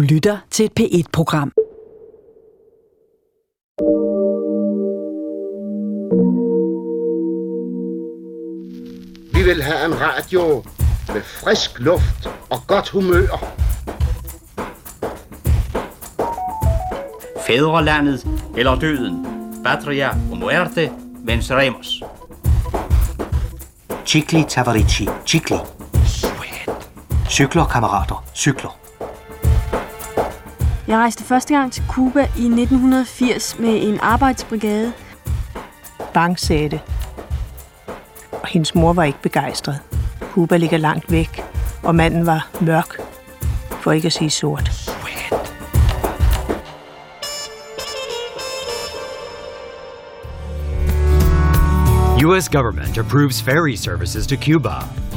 Du lytter til et P1-program. Vi vil have en radio med frisk luft og godt humør. Fædrelandet eller døden. Patria og muerte venceremos. Chicli Tavarici, Chicli. Cykler, kammerater, cykler. Jeg rejste første gang til Cuba i 1980 med en arbejdsbrigade. Bang sagde det. Og hendes mor var ikke begejstret. Cuba ligger langt væk, og manden var mørk, for ikke at sige sort. U.S. government approves ferry services to Cuba.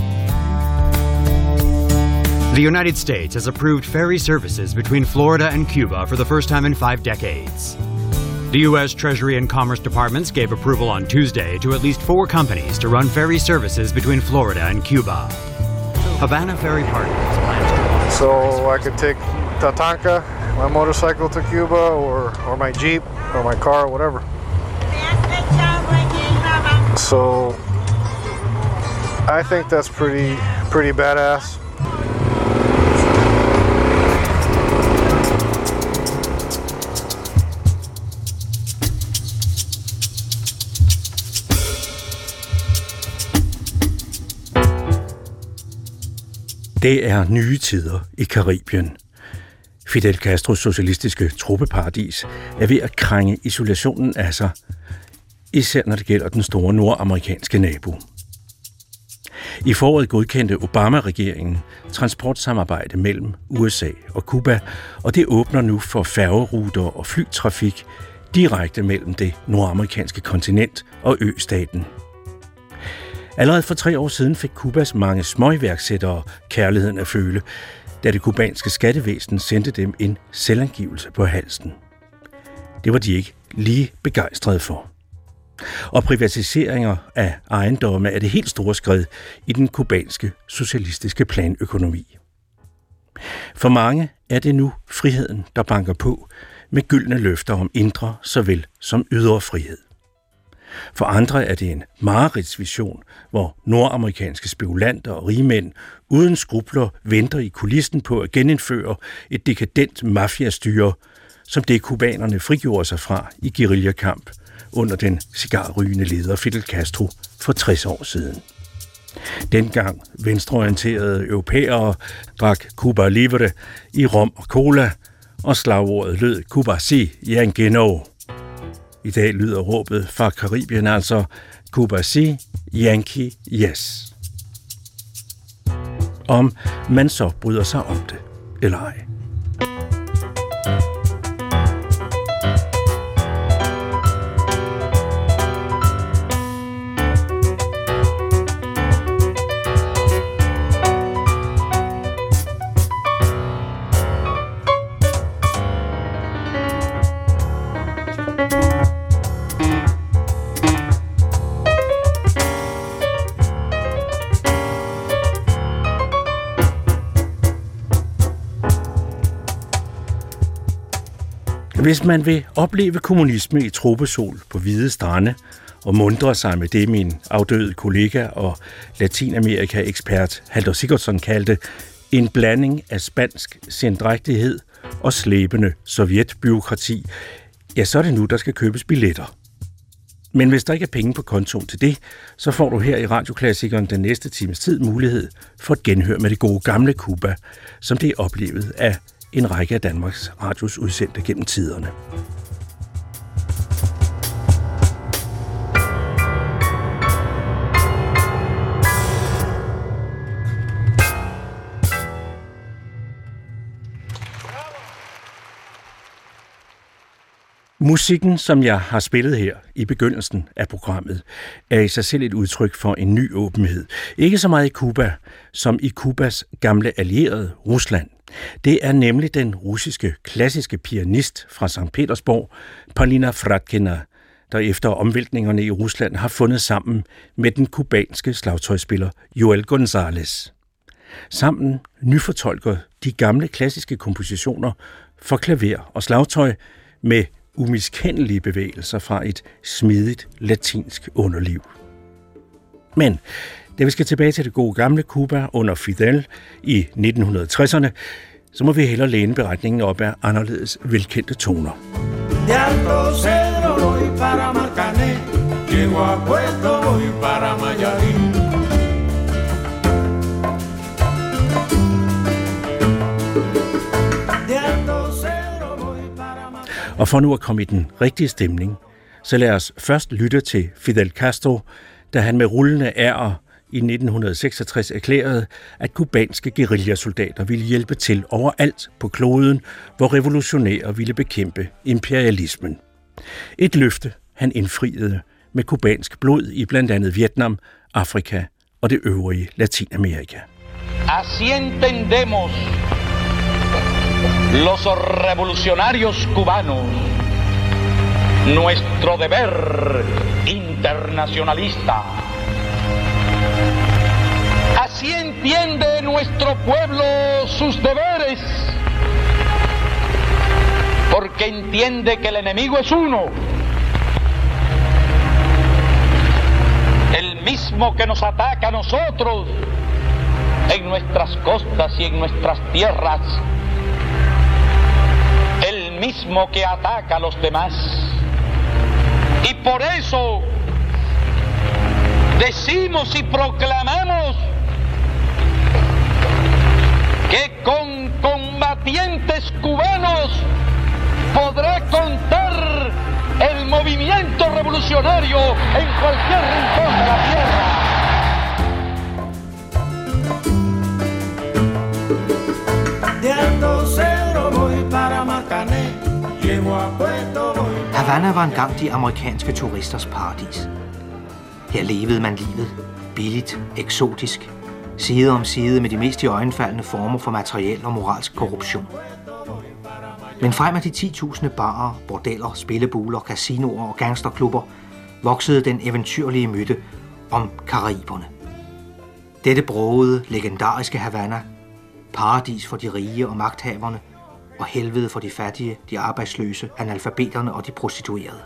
The United States has approved ferry services between Florida and Cuba for the first time in five decades. The U.S. Treasury and Commerce Departments gave approval on Tuesday to at least four companies to run ferry services between Florida and Cuba. Havana Ferry Partners plans to So I could take Tatanka, my motorcycle to Cuba, or, or my Jeep, or my car, or whatever. So I think that's pretty pretty badass. Det er nye tider i Karibien. Fidel Castros socialistiske truppeparadis er ved at krænge isolationen af sig, især når det gælder den store nordamerikanske nabo. I foråret godkendte Obama-regeringen transportsamarbejde mellem USA og Cuba, og det åbner nu for færgeruter og flytrafik direkte mellem det nordamerikanske kontinent og østaten. Allerede for tre år siden fik Kubas mange småiværksættere kærligheden at føle, da det kubanske skattevæsen sendte dem en selvangivelse på halsen. Det var de ikke lige begejstrede for. Og privatiseringer af ejendomme er det helt store skridt i den kubanske socialistiske planøkonomi. For mange er det nu friheden, der banker på med gyldne løfter om indre såvel som ydre frihed. For andre er det en mareridtsvision, hvor nordamerikanske spekulanter og rigmænd uden skrubler venter i kulissen på at genindføre et dekadent mafiastyre, som det kubanerne frigjorde sig fra i guerillakamp under den cigarrygende leder Fidel Castro for 60 år siden. Dengang venstreorienterede europæere drak Cuba Libre i rom og cola, og slagordet lød Cuba si, Yankee i dag lyder råbet fra Karibien altså Cuba si, Yankee yes. Om man så bryder sig om det, eller ej. Hvis man vil opleve kommunisme i tropesol på hvide strande og mundre sig med det, min afdøde kollega og Latinamerika-ekspert Halder Sigurdsson kaldte en blanding af spansk sindrægtighed og slæbende sovjetbyråkrati, ja, så er det nu, der skal købes billetter. Men hvis der ikke er penge på kontoen til det, så får du her i Radioklassikeren den næste times tid mulighed for at genhøre med det gode gamle Kuba, som det er oplevet af en række af Danmarks Radios udsendte gennem tiderne. Musikken, som jeg har spillet her i begyndelsen af programmet, er i sig selv et udtryk for en ny åbenhed. Ikke så meget i Kuba, som i Kubas gamle allierede Rusland. Det er nemlig den russiske klassiske pianist fra St. Petersborg, Polina Fratkina, der efter omvæltningerne i Rusland har fundet sammen med den kubanske slagtøjspiller Joel González. Sammen nyfortolker de gamle klassiske kompositioner for klaver og slagtøj med umiskendelige bevægelser fra et smidigt latinsk underliv. Men da vi skal tilbage til det gode gamle Cuba under Fidel i 1960'erne, så må vi hellere læne beretningen op af anderledes velkendte toner. De Alto Cedro voy para Marcané, llego a Puerto voy para Mayarín. Og for nu at komme i den rigtige stemning, så lad os først lytte til Fidel Castro, da han med rullende ærer i 1966 erklærede, at kubanske guerillasoldater ville hjælpe til overalt på kloden, hvor revolutionære ville bekæmpe imperialismen. Et løfte, han indfriede med kubansk blod i blandt andet Vietnam, Afrika og det øvrige Latinamerika. Así entendemos los revolucionarios cubanos nuestro deber internacionalista. Así entiende nuestro pueblo sus deberes, porque entiende que el enemigo es uno, el mismo que nos ataca a nosotros en nuestras costas y en nuestras tierras. Mismo que ataca a los demás. Y por eso decimos y proclamamos que con combatientes cubanos podrá contar el movimiento revolucionario en cualquier rincón de la tierra. Havana var engang de amerikanske turisters paradis. Her levede man livet billigt, eksotisk, side om side med de mest iøjnefaldende former for materiel og moralsk korruption. Men frem af de 10.000 barer, bordeller, spillebuler, casinoer og gangsterklubber voksede den eventyrlige myte om Kariberne. Dette brogede, legendariske Havana, paradis for de rige og magthaverne – og helvede for de fattige, de arbejdsløse, analfabeterne og de prostituerede.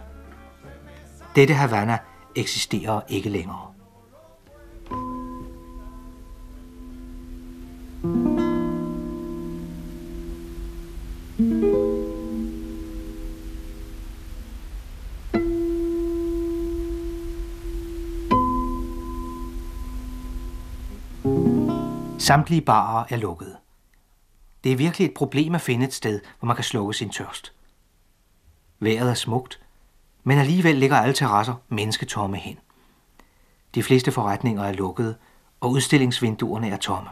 Dette Havana eksisterer ikke længere. Samtlige barer er lukkede. Det er virkelig et problem at finde et sted, hvor man kan slukke sin tørst. Vejret er smukt, men alligevel ligger alle terrasser mennesketomme hen. De fleste forretninger er lukkede, og udstillingsvinduerne er tomme.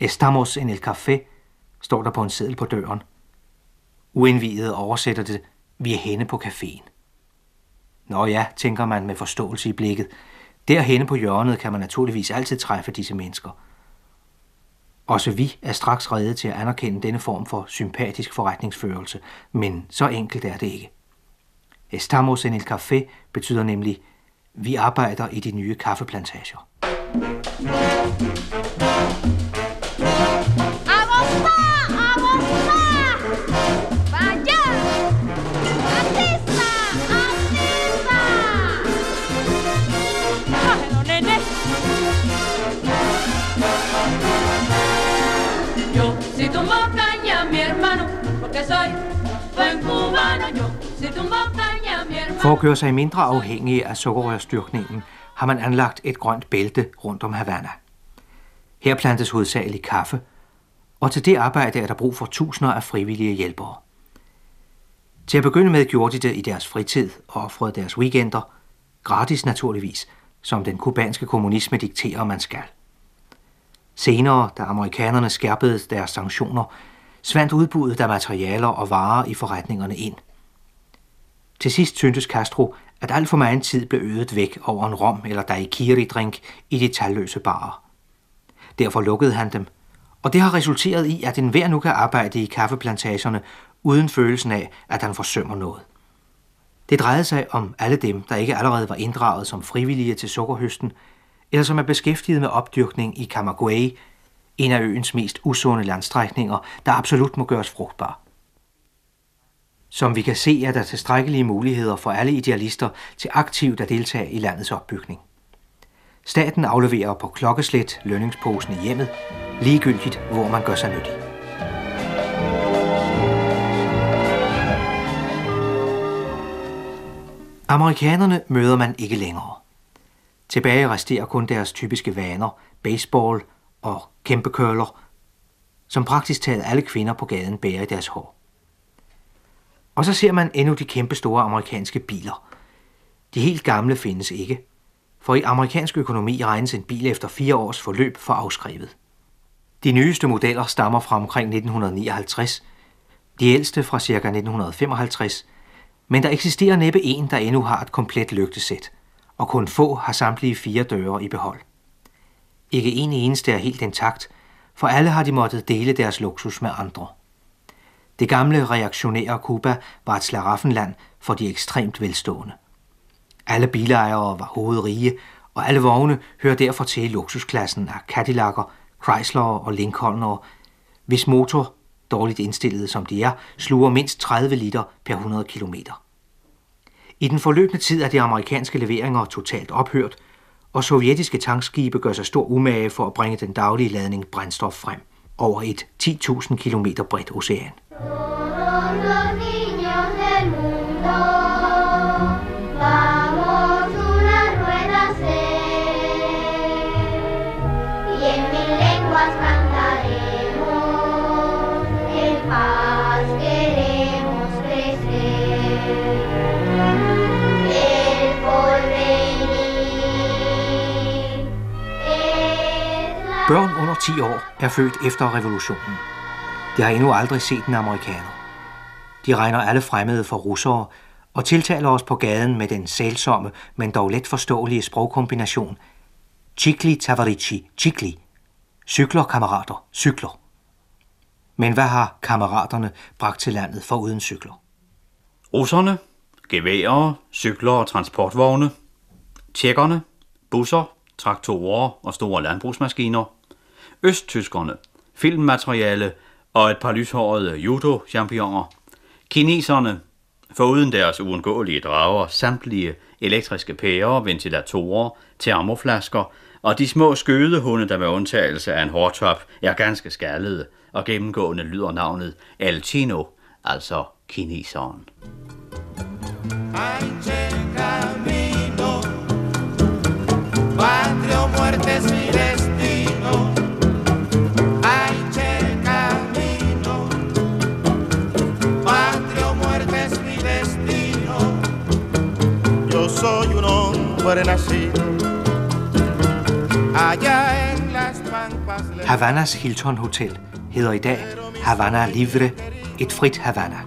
Estamos en el café, står der på en seddel på døren. Uindvidet oversætter det, vi er henne på caféen. Nå ja, tænker man med forståelse i blikket. Derhenne på hjørnet kan man naturligvis altid træffe disse mennesker – også vi er straks redde til at anerkende denne form for sympatisk forretningsførelse, men så enkelt er det ikke. Estamos en el café betyder nemlig, vi arbejder i de nye kaffeplantager. For at gøre sig mindre afhængige af sukkerrørstyrkningen, har man anlagt et grønt bælte rundt om Havana. Her plantes hovedsageligt kaffe, og til det arbejde er der brug for tusinder af frivillige hjælpere. Til at begynde med gjorde de det i deres fritid og offrede deres weekender, gratis naturligvis, som den kubanske kommunisme dikterer, man skal. Senere, da amerikanerne skærpede deres sanktioner, svandt udbuddet af materialer og varer i forretningerne ind. Til sidst syntes Castro, at alt for meget tid blev øget væk over en rom eller daiquiri-drink i de talløse barer. Derfor lukkede han dem, og det har resulteret i, at enhver nu kan arbejde i kaffeplantagerne uden følelsen af, at han forsømmer noget. Det drejede sig om alle dem, der ikke allerede var inddraget som frivillige til sukkerhøsten, eller som er beskæftiget med opdyrkning i Camagüey, en af øens mest usunde landstrækninger, der absolut må gøres frugtbar. Som vi kan se, er der tilstrækkelige muligheder for alle idealister til aktivt at deltage i landets opbygning. Staten afleverer på klokkeslet lønningsposen i hjemmet, ligegyldigt hvor man gør sig nyttig. Amerikanerne møder man ikke længere. Tilbage resterer kun deres typiske vaner, baseball og kæmpe curler, som praktisk taget alle kvinder på gaden bærer i deres hår. Og så ser man endnu de kæmpe store amerikanske biler. De helt gamle findes ikke, for i amerikansk økonomi regnes en bil efter fire års forløb for afskrevet. De nyeste modeller stammer fra omkring 1959, de ældste fra ca. 1955, men der eksisterer næppe en, der endnu har et komplet lygtesæt, og kun få har samtlige fire døre i behold. Ikke en eneste er helt intakt, for alle har de måttet dele deres luksus med andre. Det gamle reaktionære Kuba var et slaraffenland for de ekstremt velstående. Alle bilejere var hovedrige, og alle vogne hører derfor til i luksusklassen af Cadillac'er, Chrysler og Lincoln'er, hvis motor, dårligt indstillet som de er, sluger mindst 30 liter per 100 km. I den forløbende tid er de amerikanske leveringer totalt ophørt, og sovjetiske tankskibe gør sig stor umage for at bringe den daglige ladning brændstof frem over et 10.000 km bredt ocean. Børn under 10 år er født efter revolutionen. De har endnu aldrig set en amerikaner. De regner alle fremmede for russere og tiltaler os på gaden med den sælsomme, men dog let forståelige sprogkombination Chikli Tavarici Chikli. Cykler, kammerater, cykler. Men hvad har kammeraterne bragt til landet for uden cykler? Russerne, geværer, cykler og transportvogne. Tjekkerne, busser, traktorer og store landbrugsmaskiner. Østtyskerne, filmmateriale og et par lyshårede judo-championer. Kineserne, foruden deres uundgåelige drager, samtlige elektriske pærer, ventilatorer, termoflasker og de små skødehunde, der med undtagelse af en hårtop er ganske skaldede og gennemgående lyder navnet El Chino, altså kineseren. Patrio muerte es mi destino Ay, che camino. Patria o muerte es mi destino. Yo soy un hombre nacido allá en las pampas. Havanas Hilton Hotel hedder i dag Havana Livre, et frit Havana.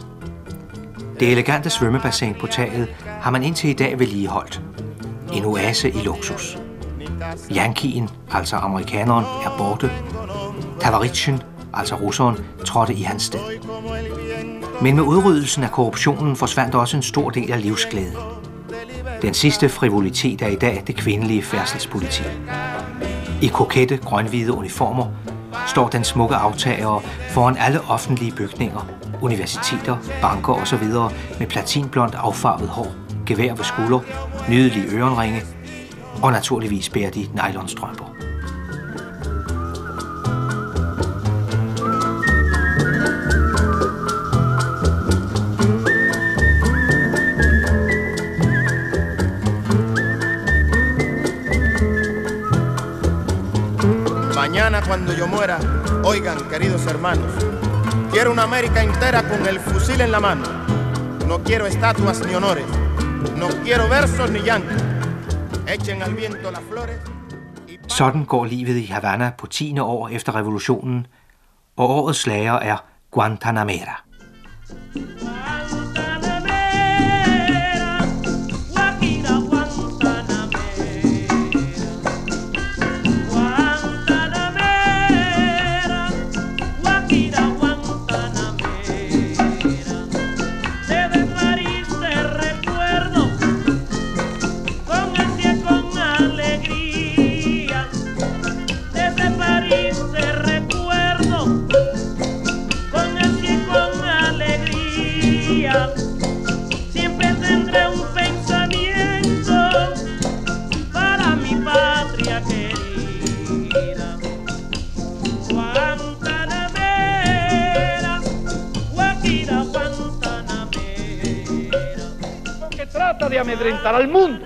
Det elegante svømmebassin på taget har man indtil i dag vedligeholdt. En oase i luksus. Altså. Yankeen, altså amerikaneren, er borte. Tavaricen, altså russeren, trådte i hans sted. Men med udryddelsen af korruptionen forsvandt også en stor del af livsglæden. Den sidste frivolitet er i dag det kvindelige færdselspoliti. I kokette grønhvide uniformer står den smukke aftager foran alle offentlige bygninger, universiteter, banker osv. med platinblondt affarvet hår, gevær ved skulder, nydelige ørenringe og naturligvis bærer de nylonstrømper. Mañana cuando yo muera, oigan queridos hermanos, quiero una América entera con el fusil en la mano. No quiero estatuas ni honores, no quiero versos ni llanto. Sådan går livet i Havana på 10. år efter revolutionen, og årets slager er Guantanamera. trata de amedrentar al mundo,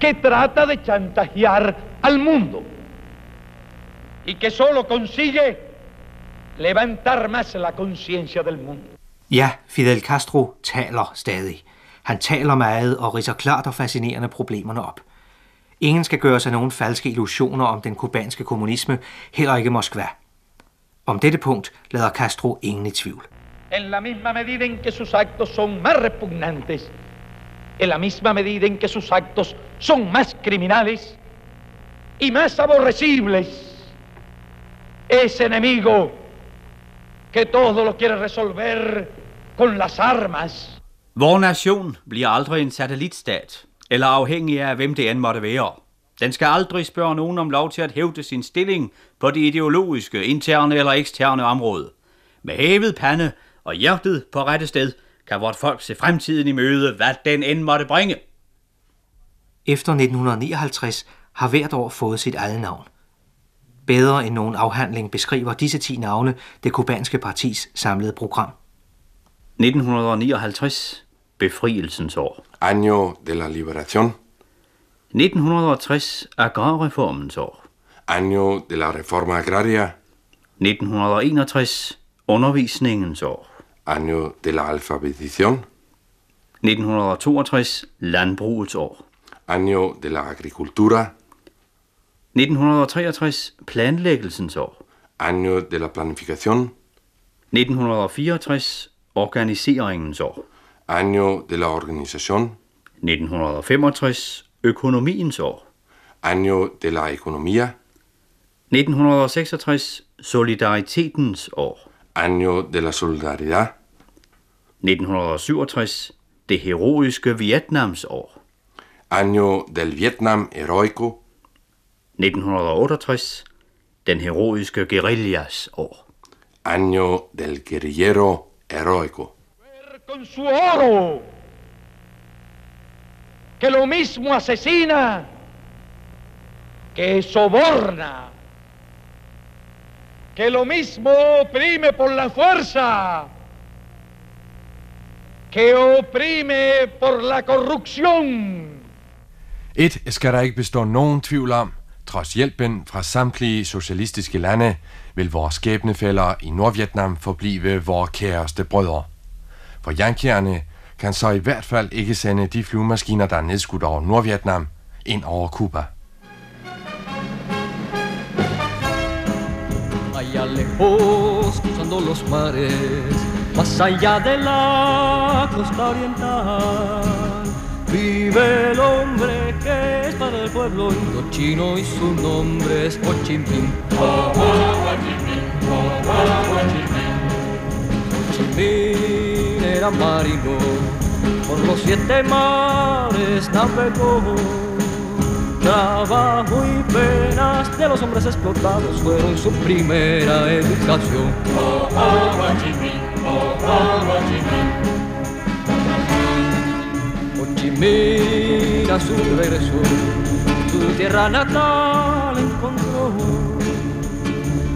que trata de chantajear al mundo y que solo consigue levantar más la conciencia del mundo. Ja, Fidel Castro taler stadig. Han taler meget og ridser klart og fascinerende problemerne op. Ingen skal gøre sig nogen falske illusioner om den kubanske kommunisme, heller ikke Moskva. Om dette punkt lader Castro ingen i tvivl. En la misma medida en que sus actos son más repugnantes, en la misma medida en que sus actos son más criminales y más aborrecibles, ese enemigo que todo lo quiere resolver con las armas. Vor nation bliver aldrig en satellitstat, eller afhængig af hvem det end måtte være. Den skal aldrig spørge nogen om lov til at hævde sin stilling på det ideologiske, interne eller eksterne område. Med hævet pande og hjertet på rette sted, kan vort folk se fremtiden i møde, hvad den end måtte bringe. Efter 1959 har hvert år fået sit eget navn. Bedre end nogen afhandling beskriver disse 10 navne det kubanske partis samlede program. 1959. Befrielsens år. Año de la Liberación. 1960. Agrarreformens år. Año de la Reforma Agraria. 1961. Undervisningens år. Año de la Alfabetización. 1962. Landbrugets år. Año de la Agricultura. 1963. Planlæggelsens år. Año de la Planificación. 1964. Organiseringens år. Año de la Organización. 1965. Økonomiens år. Año de la Economía. 1966. Solidaritetens år. Año de la Solidaridad. 1967. Det heroiske Vietnams år. Año del Vietnam Heroico. 1968. Den heroiske guerillas år. Año del Guerrillero Heroico. Con su oro, que lo mismo asesina, que soborna, que lo mismo oprime por la fuerza, que oprime por la corrupción. Et skal der ikke bestå nogen tvivl om. Trods hjælpen fra samtlige socialistiske lande, vil vores skæbnefælder i Nordvietnam forblive vores kæreste brødre. For yankierne kan så i hvert fald ikke sende de flyvemaskiner, der er nedskudt over Nordvietnam, ind over Cuba. Allá lejos, cruzando los mares, más allá de la costa oriental, vive el hombre que es para el pueblo indochino y su nombre es Ho Chi Minh. Ho Chi Minh, Ho Chi Minh era marino, por los siete mares navegó. Trabajo y penas de los hombres explotados fueron su primera educación. Oh, oh, Minh, oh, oh, Minh a su regreso, su tierra natal encontró.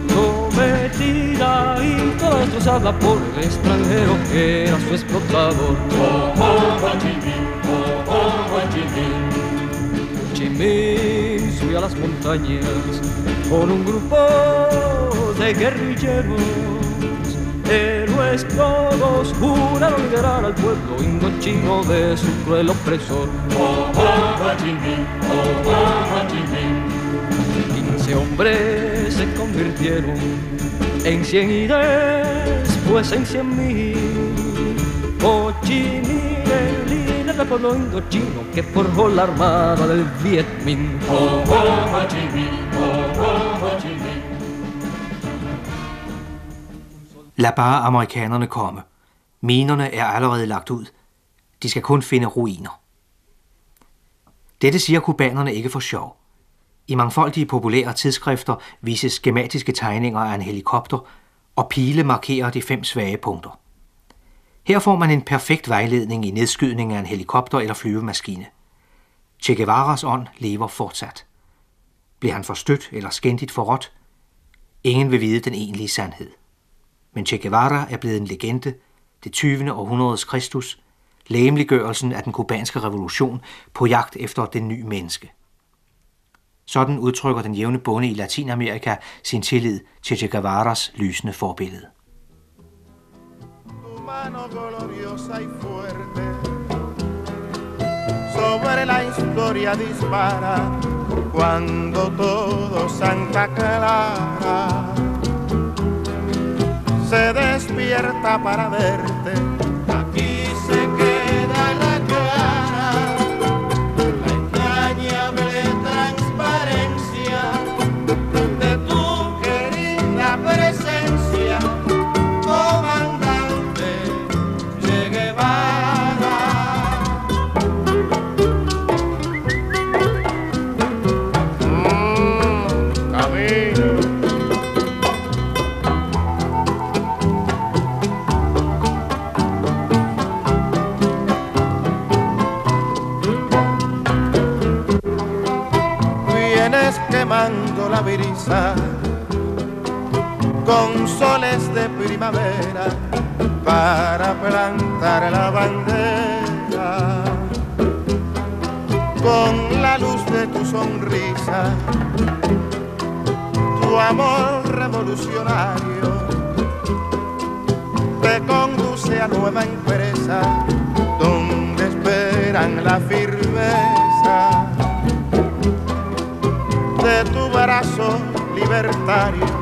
Sometida y todo destrozada por el extranjero que era su explotador. Oh, oh, Minh, oh, oh, Ho Chi Minh. Chi Minh subió a las montañas con un grupo de guerrilleros. Héroes todos juraron liberar al pueblo indochino de su cruel opresor. Oh, oh, Ho Chi Minh, oh, oh, Ho Chi Minh. Quince hombres se convirtieron en cien y después en cien mil. Ho Chi Minh, el líder indochino que forjó la armada del Viet Minh. Oh, oh, Ho Chi Minh, oh, oh, Ho Chi Minh. Lad bare amerikanerne komme. Minerne er allerede lagt ud. De skal kun finde ruiner. Dette siger kubanerne ikke for sjov. I mangfoldige populære tidsskrifter vises skematiske tegninger af en helikopter, og pile markerer de fem svage punkter. Her får man en perfekt vejledning i nedskydning af en helikopter eller flyvemaskine. Che Guevaras ånd lever fortsat. Bliver han forstødt eller skændigt forrådt? Ingen vil vide den egentlige sandhed. Men Che Guevara er blevet en legende, det 20. århundredes Kristus, lægemliggørelsen af den kubanske revolution på jagt efter den nye menneske. Sådan udtrykker den jævne bonde i Latinamerika sin tillid til Che Guevaras lysende forbillede. Sobre la historia dispara cuando todo Santa Clara se despierta para verte con soles de primavera para plantar la bandera. Con la luz de tu sonrisa tu amor revolucionario te conduce a nueva empresa donde esperan la firmeza de tu brazo libertario.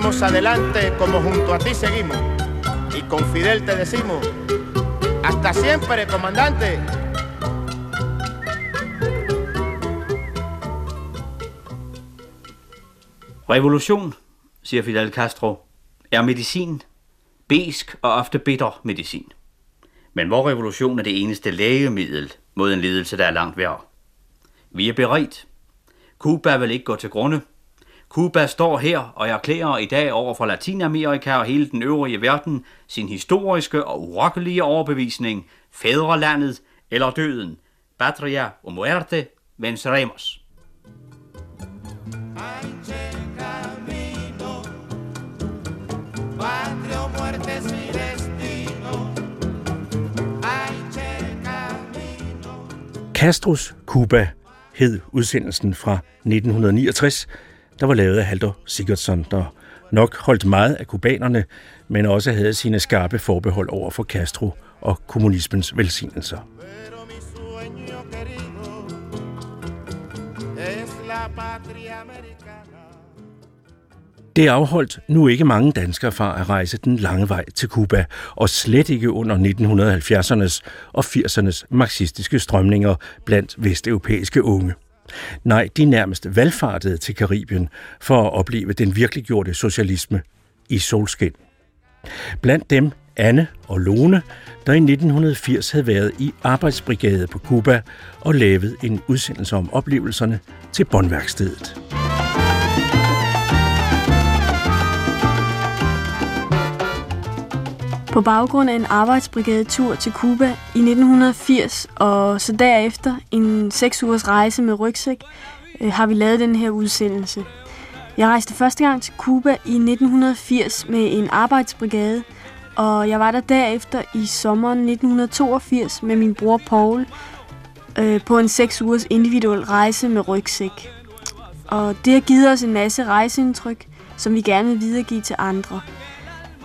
Seguiremos adelante como junto a ti seguimos. Y con Fidel te decimos, hasta siempre, comandante. Revolution, siger Fidel Castro, er medicin, besk og ofte bitter medicin. Men hvor revolution er det eneste lægemiddel mod en lidelse, der er langt værre. Vi er beredt. Kuba vil ikke gå til grunde, Cuba står her og erklærer i dag over for Latinamerika og hele den øvrige verden sin historiske og urokkelige overbevisning, fædrelandet eller døden, patria o muerte, venceremos. Castros Cuba hed udsendelsen fra 1969, der var lavet af Halder Sigurdsson, der nok holdt meget af kubanerne, men også havde sine skarpe forbehold over for Castro og kommunismens velsignelser. Det afholdt nu ikke mange danskere fra at rejse den lange vej til Cuba, og slet ikke under 1970'ernes og 80'ernes marxistiske strømninger blandt vesteuropæiske unge. Nej, de nærmest valgfartede til Karibien for at opleve den virkeliggjorte socialisme i solskin. Blandt dem Anne og Lone, der i 1980 havde været i arbejdsbrigade på Cuba og lavet en udsendelse om oplevelserne til Bondværkstedet. På baggrund af en arbejdsbrigadetur til Cuba i 1980, og så derefter en seks ugers rejse med rygsæk, øh, har vi lavet den her udsendelse. Jeg rejste første gang til Cuba i 1980 med en arbejdsbrigade, og jeg var der derefter i sommeren 1982 med min bror Paul øh, på en seks ugers individuel rejse med rygsæk. Og det har givet os en masse rejseindtryk, som vi gerne vil videregive til andre.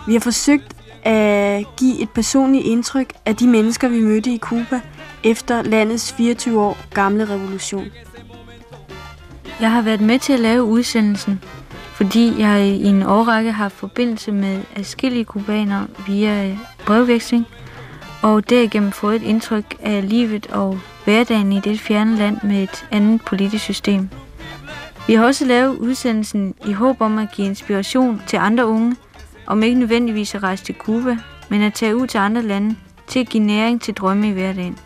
Vi har forsøgt at give et personligt indtryk af de mennesker, vi mødte i Cuba efter landets 24 år gamle revolution. Jeg har været med til at lave udsendelsen, fordi jeg i en årrække har forbindelse med adskillige kubanere via brevveksling, og derigennem fået et indtryk af livet og hverdagen i det fjerne land med et andet politisk system. Vi har også lavet udsendelsen i håb om at give inspiration til andre unge, om ikke nødvendigvis at rejse til Cuba, men at tage ud til andre lande til at give næring til drømme i hverdagen.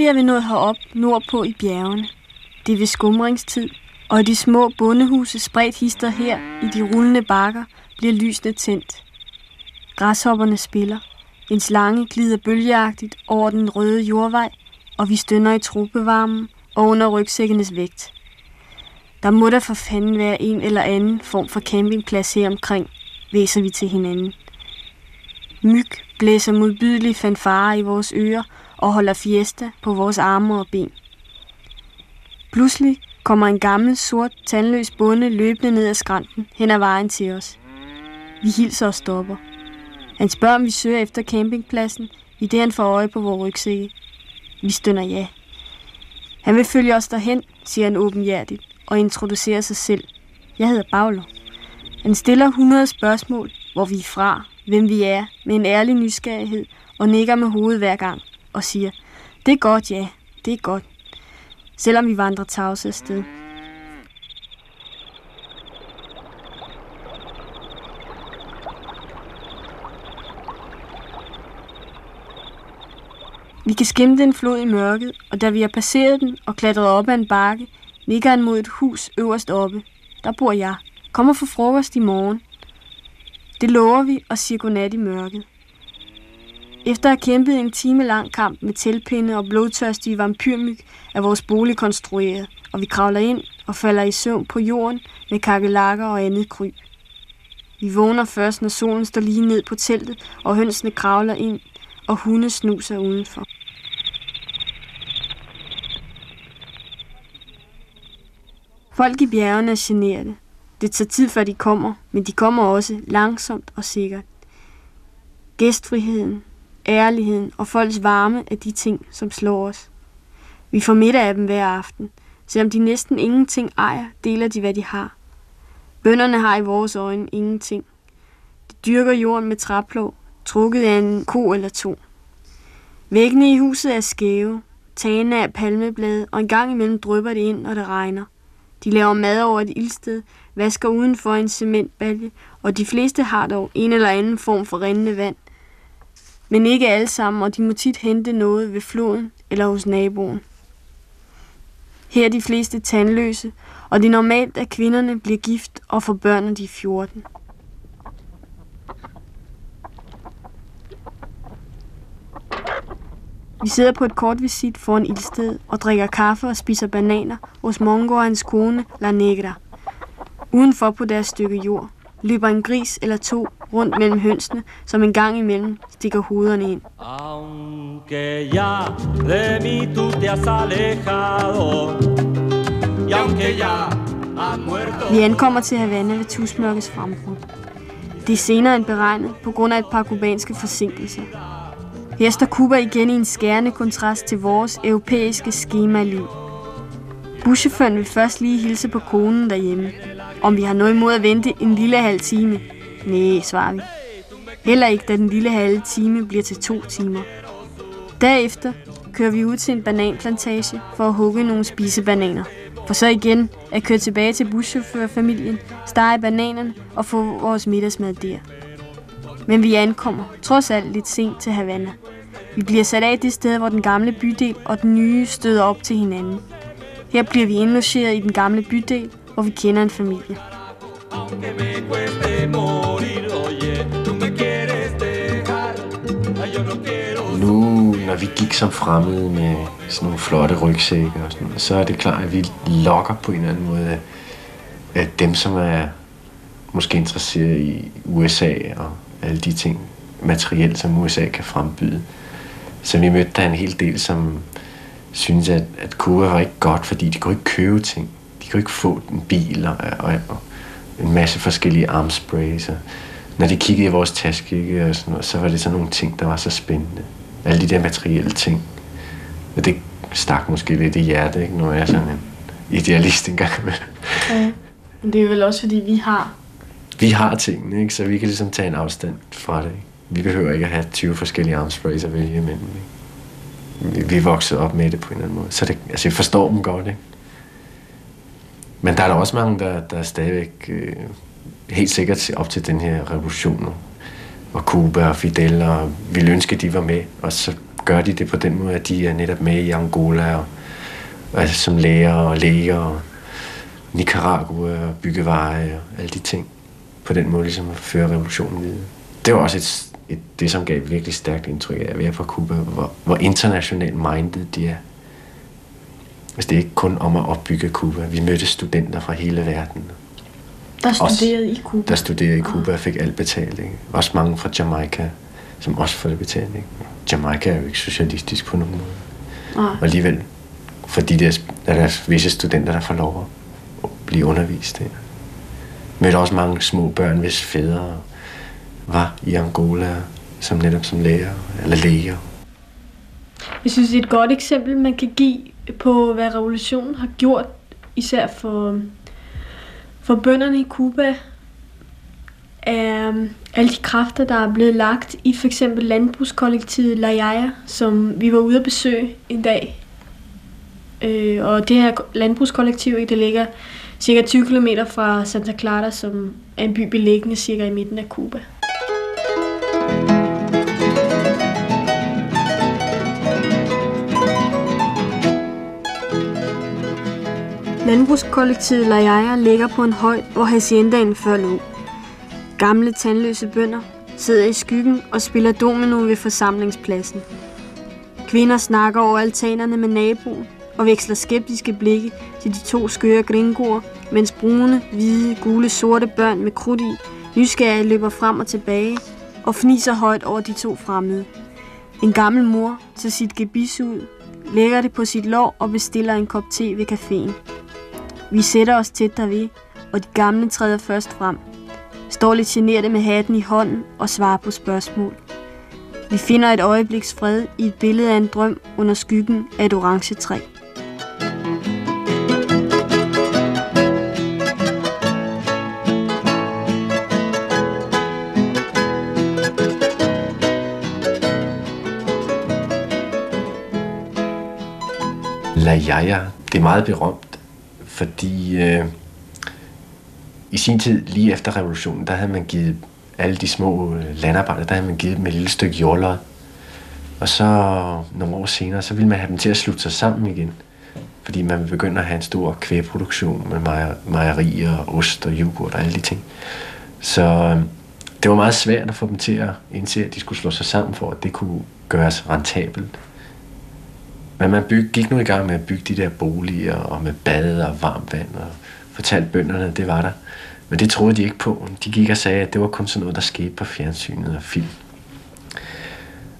Endelig er vi nået herop nordpå i bjergene. Det er ved skumringstid, og i de små bondehuse spredt hister her i de rullende bakker bliver lysene tændt. Græshopperne spiller. En slange glider bølgeagtigt over den røde jordvej, og vi stønner i tropevarmen og under rygsækkenes vægt. Der må der for fanden være en eller anden form for campingplads her omkring, væser vi til hinanden. Myg blæser modbydelige fanfare i vores ører og holder fiesta på vores arme og ben. Pludselig kommer en gammel, sort, tandløs bonde løbende ned ad skrænten hen ad vejen til os. Vi hilser og stopper. Han spørger, om vi søger efter campingpladsen, i det han får øje på vores rygsække. Vi stønner ja. Han vil følge os derhen, siger han åbenhjertigt, og introducerer sig selv. Jeg hedder Bagler. Han stiller 100 spørgsmål, hvor vi er fra, hvem vi er, med en ærlig nysgerrighed, og nikker med hovedet hver gang, og siger, det er godt, ja, det er godt. Selvom vi vandrer tavse afsted. Vi kan skimte en flod i mørket, og da vi har passeret den og klatret op ad en bakke, ligger han mod et hus øverst oppe. Der bor jeg. Kom og få frokost i morgen. Det lover vi og siger godnat i mørket. Efter at have kæmpet en time lang kamp med telpinde og blodtørstige vampyrmyg, er vores bolig konstrueret, og vi kravler ind og falder i søvn på jorden med kakelakker og andet kryb. Vi vågner først, når solen står lige ned på teltet, og hønsene kravler ind, og hunde snuser udenfor. Folk i bjergene er generede. Det tager tid, før de kommer, men de kommer også langsomt og sikkert. Gæstfriheden, ærligheden og folks varme er de ting, som slår os. Vi får middag af dem hver aften. Selvom de næsten ingenting ejer, deler de, hvad de har. Bønderne har i vores øjne ingenting. De dyrker jorden med træplov, trukket af en ko eller to. Væggene i huset er skæve, tagene er palmeblade, og en gang imellem drypper det ind, når det regner. De laver mad over et ildsted, vasker udenfor en cementbalje, og de fleste har dog en eller anden form for rindende vand. Men ikke alle sammen, og de må tit hente noget ved floden eller hos naboen. Her er de fleste tandløse, og det er normalt, at kvinderne bliver gift og får børn, når de er 14. Vi sidder på et kort visit foran ildsted og drikker kaffe og spiser bananer hos Mongo og hans kone La Negra. Udenfor på deres stykke jord løber en gris eller to rundt mellem hønsene, som en gang imellem stikker hovederne ind. Aunque ya de mí tú te has alejado y aunque ya has muerto Vi ankommer til Havana ved tusmørkets frembrud. Det er senere end beregnet på grund af et par kubanske forsinkelser. Her står Cuba igen i en skærende kontrast til vores europæiske skemaliv. Buschaufføren vil først lige hilse på konen derhjemme. Om vi har noget imod at vente en lille halv time? Nej, svarer vi. Heller ikke, da den lille halve time bliver til to timer. Derefter kører vi ud til en bananplantage for at hugge nogle spisebananer. For så igen at køre tilbage til buschaufførfamilien, stege bananerne og få vores middagsmad der. Men vi ankommer, trods alt lidt sent til Havana. Vi bliver sat af det sted, hvor den gamle bydel og den nye støder op til hinanden. Her bliver vi indlogeret i den gamle bydel, hvor vi kender en familie. aunque me cueste morir oye tú me quieres dejar yo no quiero Nu, når vi gik som fremmede med sådan nogle flotte rygsække og sådan noget, så er det klart, at vi lokker på en eller anden måde af, af dem, som er måske interesseret i USA og alle de ting materielt, som USA kan frembyde. Så vi mødte der en hel del, som synes at, at Cuba var ikke godt, fordi de kunne ikke købe ting. De kunne ikke få en bil og, og, og en masse forskellige armsprays. Og når de kiggede i vores taske, ikke, og sådan noget, så var det sådan nogle ting, der var så spændende. Alle de der materielle ting. Og det stak måske lidt i hjertet, ikke? når jeg er sådan en idealist engang. Ja. Men det er vel også, fordi vi har vi har tingene, ikke? så vi kan ligesom tage en afstand fra det. Ikke? Vi behøver ikke at have 20 forskellige armsprays at vælge imellem. Ikke? Vi, vi er vokset op med det på en eller anden måde. Så det, altså, jeg forstår dem godt. Ikke? Men der er der også mange, der, der er stadigvæk øh, helt sikkert op til den her revolution. Og Cuba og Fidel, og ville ønske, at de var med. Og så gør de det på den måde, at de er netop med i Angola og, altså som læger og læger og Nicaragua og byggeveje og alle de ting. På den måde ligesom at føre revolutionen videre. Det var også et, et, det, som gav virkelig stærkt indtryk af at være på Cuba, hvor, hvor internationalt minded de er. Altså det er ikke kun om at opbygge Cuba. Vi mødte studenter fra hele verden. Der studerede i Cuba? Der studerede i Cuba og fik alt betalt. Ikke? Også mange fra Jamaica, som også får det betalt. Ikke? Jamaica er jo ikke socialistisk på nogen måde. Nej. Og alligevel, fordi der er der visse studenter, der får lov at blive undervist. Ikke? Mødte også mange små børn, hvis fædre var i Angola, som netop som læger eller læger. Jeg synes, det er et godt eksempel, man kan give på, hvad revolutionen har gjort, især for, for bønderne i Cuba, er alle de kræfter, der er blevet lagt i for eksempel landbrugskollektivet La Jaya, som vi var ude at besøge en dag. Øh, og det her landbrugskollektiv, det ligger cirka 20 km fra Santa Clara, som er en by beliggende cirka i midten af Cuba. Landbrugskollektivet La Jaja ligger på en høj, hvor haciendaen før lå. Gamle, tandløse bønder sidder i skyggen og spiller domino ved forsamlingspladsen. Kvinder snakker over altanerne med naboen og veksler skeptiske blikke til de to skøre gringoer, mens brune, hvide, gule, sorte børn med krudt i nysgerrige løber frem og tilbage og fniser højt over de to fremmede. En gammel mor tager sit gebis ud, lægger det på sit lår og bestiller en kop te ved caféen. Vi sætter os tæt derved, og de gamle træder først frem. Står lidt generte med hatten i hånden og svarer på spørgsmål. Vi finder et øjebliks fred i et billede af en drøm under skyggen af et orange træ. La Yaya, det er meget berømt, fordi øh, i sin tid, lige efter revolutionen, der havde man givet alle de små øh, landarbejdere, der havde man givet dem et lille stykke jordlod. Og så nogle år senere, så ville man have dem til at slutte sig sammen igen. Fordi man ville begynde at have en stor kvægproduktion med mejerier, ost og yoghurt og alle de ting. Så øh, det var meget svært at få dem til at indse, at de skulle slå sig sammen for, at det kunne gøres rentabelt. Men man byg, gik nu i gang med at bygge de der boliger og med bad og varmt vand og fortalte bønderne, at det var der. Men det troede de ikke på. De gik og sagde, at det var kun sådan noget, der skete på fjernsynet og film.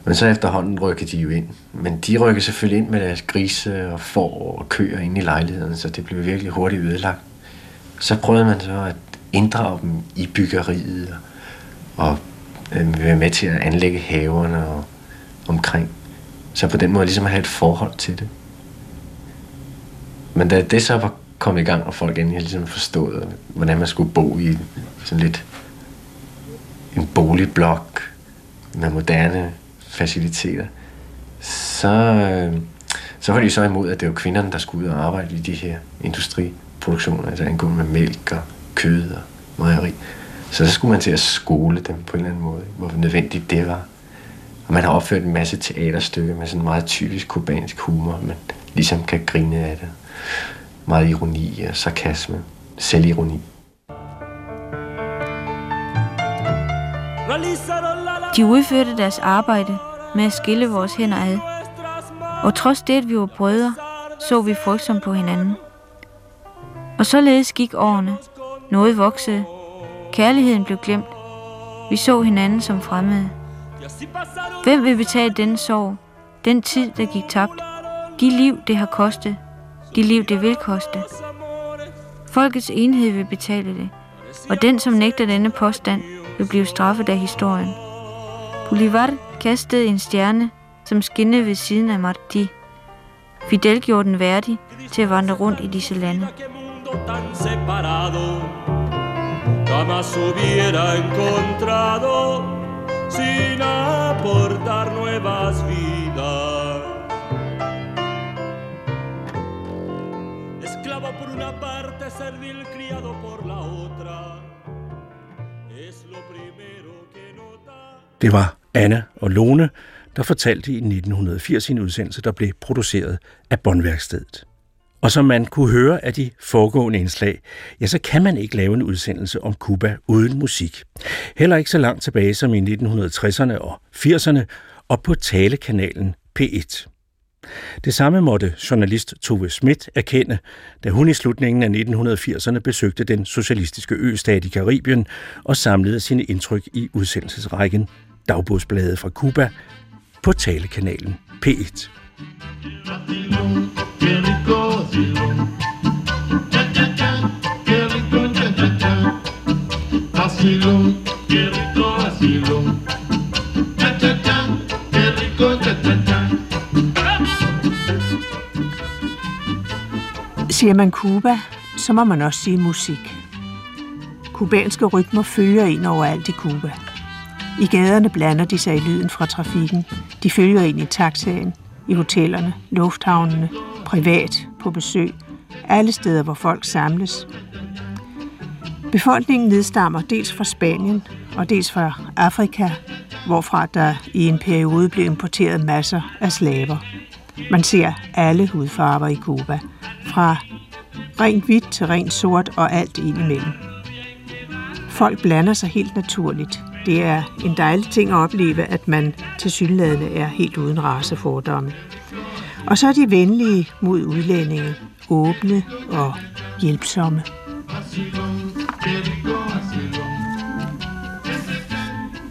Men så efterhånden rykkede de jo ind. Men de rykkede selvfølgelig ind med deres grise og får og køer ind i lejligheden, så det blev virkelig hurtigt ødelagt. Så prøvede man så at inddrage dem i byggeriet og øh, være med til at anlægge haverne og omkring. Så på den måde ligesom at have et forhold til det. Men da det så var kommet i gang, og folk endelig ligesom forstået, hvordan man skulle bo i sådan lidt en boligblok med moderne faciliteter, så, øh, så var de så imod, at det var kvinderne, der skulle ud og arbejde i de her industriproduktioner, altså angående med mælk og kød og mejeri. Så så skulle man til at skole dem på en eller anden måde, hvor nødvendigt det var. Og man har opført en masse teaterstykker med sådan meget typisk kubansk humor, man ligesom kan grine af det. Meget ironi og sarkasme, selvironi. De udførte deres arbejde med at skille vores hænder ad. Og trods det, at vi var brødre, så vi frygtsomt på hinanden. Og således gik årene. Noget voksede. Kærligheden blev glemt. Vi så hinanden som fremmede. Hvem vil betale den sorg, den tid, der gik tabt, de liv, det har kostet, de liv, det vil koste? Folkets enhed vil betale det, og den, som nægter denne påstand, vil blive straffet af historien. Bolivar kastede en stjerne, som skinnede ved siden af Marti. Fidel gjorde den værdig til at vandre rundt i disse lande. jamás hubiera encontrado sin aportar nuevas vidas. Esclavo por una parte, servil criado por la otra. Es lo primero que nota. Det var Anna og Lone, der fortalte i 1980 i en udsendelse, der blev produceret af Bondværkstedet. Og som man kunne høre af de foregående indslag, ja, så kan man ikke lave en udsendelse om Cuba uden musik. Heller ikke så langt tilbage som i 1960'erne og 80'erne, og på talekanalen P1. Det samme måtte journalist Tove Schmidt erkende, da hun i slutningen af 1980'erne besøgte den socialistiske østat i Karibien og samlede sine indtryk i udsendelsesrækken Dagbogsbladet fra Cuba på talekanalen P1. Vacilón, qué rico vacilón. Cha cha cha, qué rico cha cha cha. Siger man Cuba, så må man også sige musik. Kubanske rytmer følger ind overalt i Cuba. I gaderne blander de sig i lyden fra trafikken. De følger ind i taxaen, i hotellerne, lufthavnene, privat, på besøg, alle steder, hvor folk samles. Befolkningen nedstammer dels fra Spanien og dels fra Afrika, hvorfra der i en periode blev importeret masser af slaver. Man ser alle hudfarver i Cuba, fra rent hvidt til rent sort og alt indimellem. Folk blander sig helt naturligt. Det er en dejlig ting at opleve, at man til synlædende er helt uden racefordomme. Og så er de venlige mod udlændinge, åbne og hjælpsomme.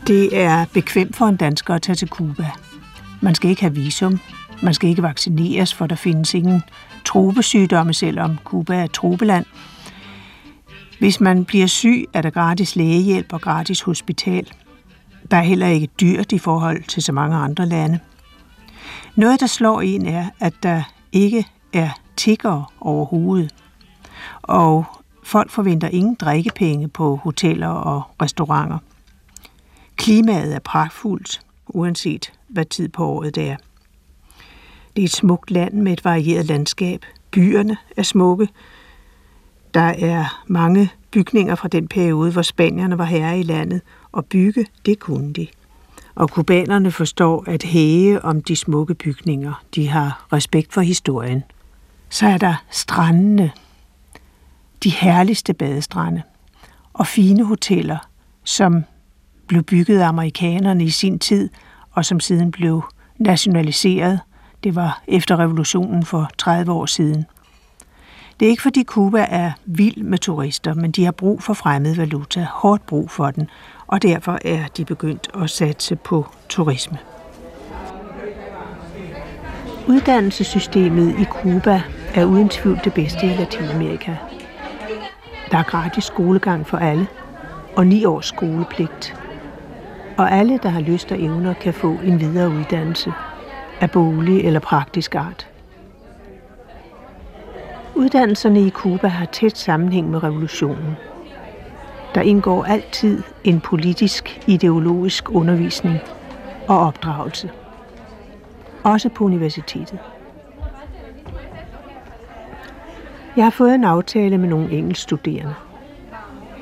Det er bekvemt for en dansker at tage til Cuba. Man skal ikke have visum, man skal ikke vaccineres, for der findes ingen tropesygdomme, selvom Cuba er et tropeland. Hvis man bliver syg, er der gratis lægehjælp og gratis hospital. Der er heller ikke dyrt i forhold til så mange andre lande. Noget, der slår en, er, at der ikke er tigger overhovedet. Og folk forventer ingen drikkepenge på hoteller og restauranter. Klimaet er pragtfuldt, uanset hvad tid på året det er. Det er et smukt land med et varieret landskab. Byerne er smukke. Der er mange bygninger fra den periode, hvor spanierne var herre i landet, og bygge, det kunne de. Og kubanerne forstår at hæge om de smukke bygninger. De har respekt for historien. Så er der strandene, de herligste badestrande og fine hoteller, som blev bygget af amerikanerne i sin tid, og som siden blev nationaliseret. Det var efter revolutionen for 30 år siden. Det er ikke fordi Cuba er vild med turister, men de har brug for fremmed valuta, hårdt brug for den, og derfor er de begyndt at satse på turisme. Uddannelsessystemet i Cuba er uden tvivl det bedste i Latinamerika. Der er gratis skolegang for alle, og ni års skolepligt. Og alle, der har lyst og evner, kan få en videre uddannelse af bolig eller praktisk art. Uddannelserne i Cuba har tæt sammenhæng med revolutionen. Der indgår altid en politisk, ideologisk undervisning og opdragelse. Også på universitetet. Jeg har fået en aftale med nogle engelskstuderende.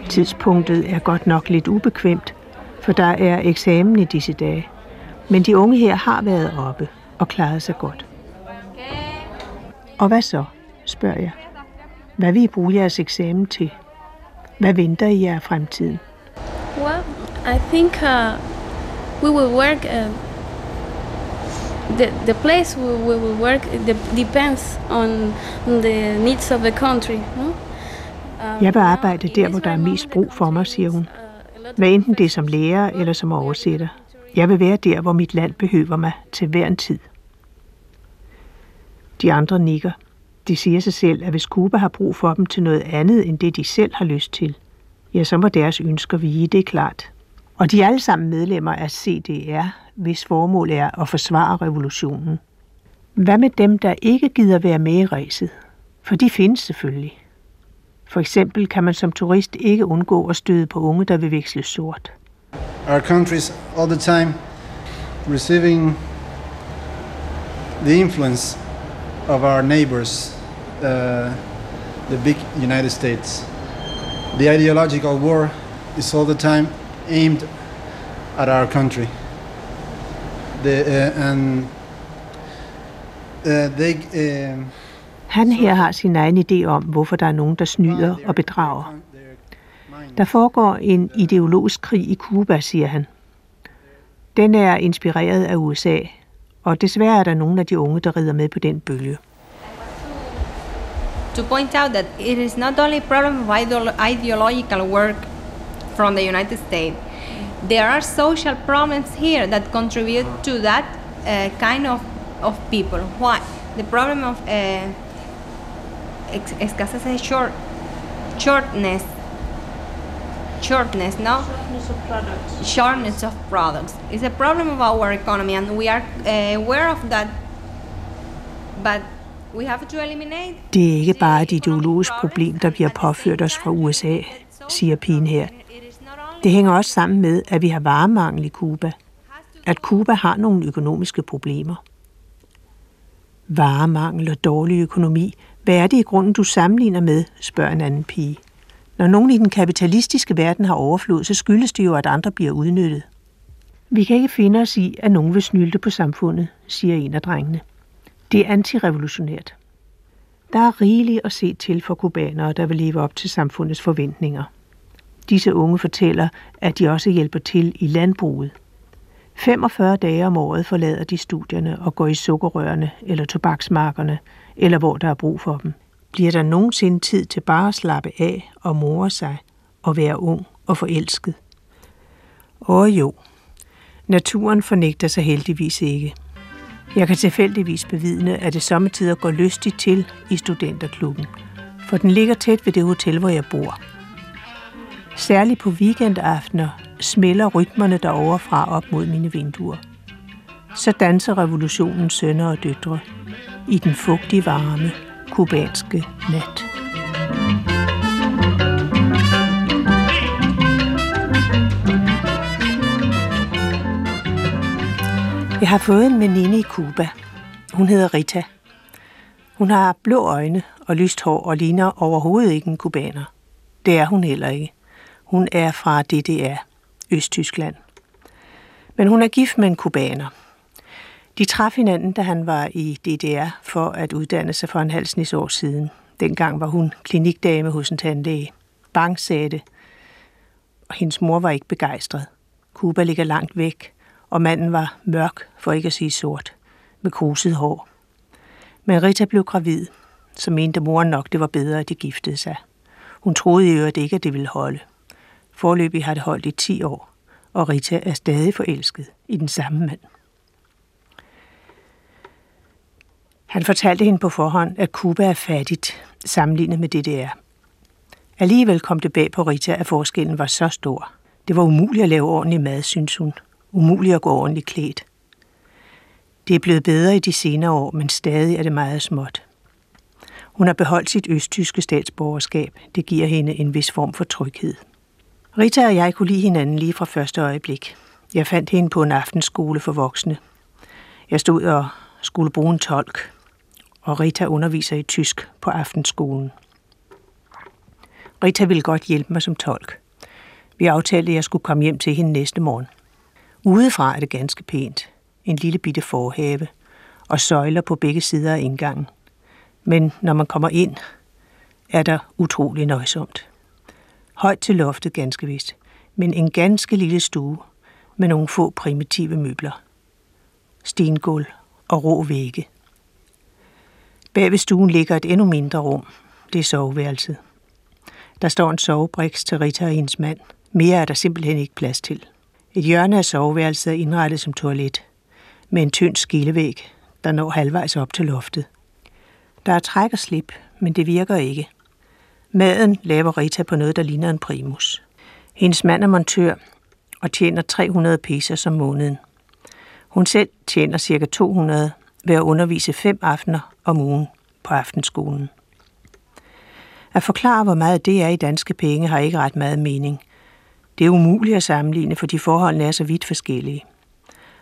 Tidspunktet er godt nok lidt ubekvemt, for der er eksamen i disse dage. Men de unge her har været oppe og klaret sig godt. Og hvad så, spørger jeg. Hvad vil I bruge jeres eksamen til? Hvad venter I jer fremtiden? Well, I think uh, we will work. Uh, the the place we, we will work depends on the needs of the country. No? Uh, jeg vil arbejde der, hvor der er mest brug for mig, siger hun. Hvad enten det er som lærer eller som oversætter. Jeg vil være der, hvor mit land behøver mig til hver en tid. De andre nikker. De siger sig selv, at hvis Cuba har brug for dem til noget andet end det, de selv har lyst til, ja, så må deres ønsker vige, det er klart. Og de er alle sammen medlemmer af CDR, hvis formål er at forsvare revolutionen. Hvad med dem, der ikke gider være med i ræset? For de findes selvfølgelig. For eksempel kan man som turist ikke undgå at støde på unge, der vil veksle sort. Our countries all the time receiving the influence of our neighbors, uh, the big United States. The ideological war is all the time aimed at our country. the, uh, and uh, they, uh, Han her har sin egen idé om, hvorfor der er nogen, der snyder og bedrager. Der foregår en ideologisk krig i Cuba, siger han. Den er inspireret af USA, og desværre er der nogle af de unge, der rider med på den bølge. to point out that it is not only a problem of ideolo- ideological work from the United States. There are social problems here that contribute to that uh, kind of, of people. Why? The problem of uh, escasez de short, shortness, shortness, no? Shortness of products. Shortness of products. It's a problem of our economy, and we are uh, aware of that. But we have to eliminate Det er ikke bare et ideologisk problem, der bliver påført os fra USA, siger pigen her. Det hænger også sammen med, at vi har varemangel i Cuba. At Cuba har nogle økonomiske problemer. Varemangel og dårlig økonomi. Hvad er det i grunden, du sammenligner med, spørger en anden pige. Når nogen i den kapitalistiske verden har overflod, så skyldes det jo, at andre bliver udnyttet. Vi kan ikke finde os i, at nogen vil snylte på samfundet, siger en af drengene. Det er antirevolutionært. Der er rigeligt at se til for kubanere, der vil leve op til samfundets forventninger. Disse unge fortæller, at de også hjælper til i landbruget. 45 dage om året forlader de studierne og går i sukkerrørene eller tobaksmarkerne, eller hvor der er brug for dem. Bliver der nogensinde tid til bare at slappe af og more sig og være ung og forelsket? Åh jo, naturen fornægter sig heldigvis ikke. Jeg kan tilfældigvis bevidne, at det sommetider går lystigt til i studenterklubben, for den ligger tæt ved det hotel, hvor jeg bor. Særligt på weekendaftener smelter rytmerne derovre fra op mod mine vinduer. Så danser revolutionens sønner og døtre i den fugtige varme, kubanske nat. Jeg har fået en veninde i Cuba. Hun hedder Rita. Hun har blå øjne og lyst hår og ligner overhovedet ikke en kubaner. Det er hun heller ikke. Hun er fra DDR, Østtyskland. Men hun er gift med en kubaner. De traf hinanden, da han var i DDR for at uddanne sig for en halv snis år siden. Dengang var hun klinikdame hos en tandlæge. Bang sagde det, og hendes mor var ikke begejstret. Kuba ligger langt væk, og manden var mørk, for ikke at sige sort, med kruset hår. Men Rita blev gravid, så mente moren nok, det var bedre, at de giftede sig. Hun troede i øvrigt ikke, at det ville holde. Forløbig har det holdt i 10 år, og Rita er stadig forelsket i den samme mand. Han fortalte hende på forhånd, at Cuba er fattigt sammenlignet med DDR. Alligevel kom det bag på Rita, at forskellen var så stor. Det var umuligt at lave ordentlig mad, synes hun. Umuligt at gå ordentligt klædt. Det er blevet bedre i de senere år, men stadig er det meget småt. Hun har beholdt sit østtyske statsborgerskab. Det giver hende en vis form for tryghed. Rita og jeg kunne lide hinanden lige fra første øjeblik. Jeg fandt hende på en aftenskole for voksne. Jeg stod og skulle bruge en tolk, og Rita underviser i tysk på aftenskolen. Rita ville godt hjælpe mig som tolk. Vi aftalte, at jeg skulle komme hjem til hende næste morgen. Udefra er det ganske pænt. En lille bitte forhave og søjler på begge sider af indgangen. Men når man kommer ind, er der utrolig nøjsomt. Højt til loftet ganske vist, men en ganske lille stue med nogle få primitive møbler. Stengulv og rå vægge. Bag ved stuen ligger et endnu mindre rum. Det er soveværelset. Der står en sovebriks til Rita og hendes mand. Mere er der simpelthen ikke plads til. Et hjørne af soveværelset er indrettet som toilet, med en tynd skillevæg, der når halvvejs op til loftet. Der er træk og slip, men det virker ikke. Maden laver Rita på noget, der ligner en primus. Hendes mand er montør og tjener 300 pesos om måneden. Hun selv tjener ca. 200 ved at undervise fem aftener om ugen på aftenskolen. At forklare, hvor meget det er i danske penge, har ikke ret meget mening. Det er umuligt at sammenligne, for de forholdene er så vidt forskellige.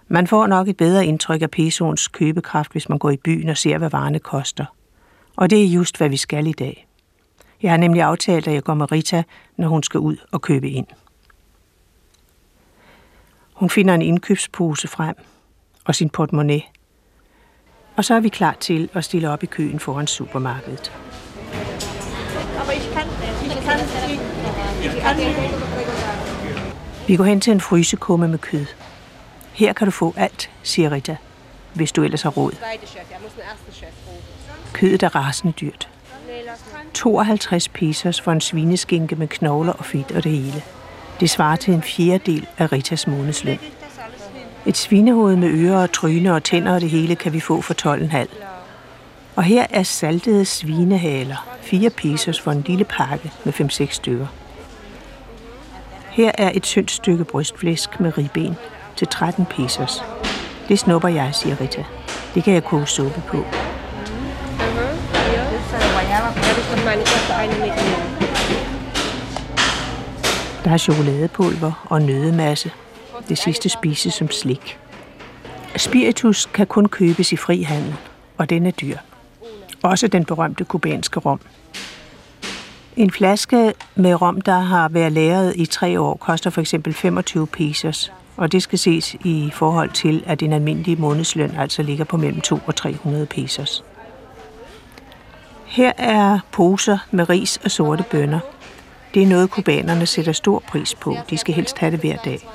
Man får nok et bedre indtryk af pesoens købekraft, hvis man går i byen og ser, hvad varerne koster. Og det er just, hvad vi skal i dag. Jeg har nemlig aftalt, at jeg går med Rita, når hun skal ud og købe ind. Hun finder en indkøbspose frem og sin portemonnaie. Og så er vi klar til at stille op i køen foran supermarkedet. Vi går hen til en frysekumme med kød. Her kan du få alt, siger Rita, hvis du ellers har råd. Kødet er rasende dyrt. 52 pesos for en svineskinke med knogler og fedt og det hele. Det svarer til en fjerdedel af Ritas månedsløn. Et svinehoved med ører og tryne og tænder og det hele kan vi få for 12,5. Og her er saltede svinehaler. 4 pesos for en lille pakke med 5-6 stykker. Her er et tyndt stykke brystflæsk med ribben til 13 pesos. Det snupper jeg, siger Rita. Det kan jeg koge suppe på. Der er chokoladepulver og nødemasse. Det sidste spises som slik. Spiritus kan kun købes i fri handel, og den er dyr. Også den berømte kubanske rom. En flaske med rom, der har været lagret i tre år, koster for eksempel 25 pesos, og det skal ses i forhold til, at en almindelig månedsløn altså ligger på mellem 2 og 300 pesos. Her er poser med ris og sorte bønner. Det er noget, kubanerne sætter stor pris på. De skal helst have det hver dag.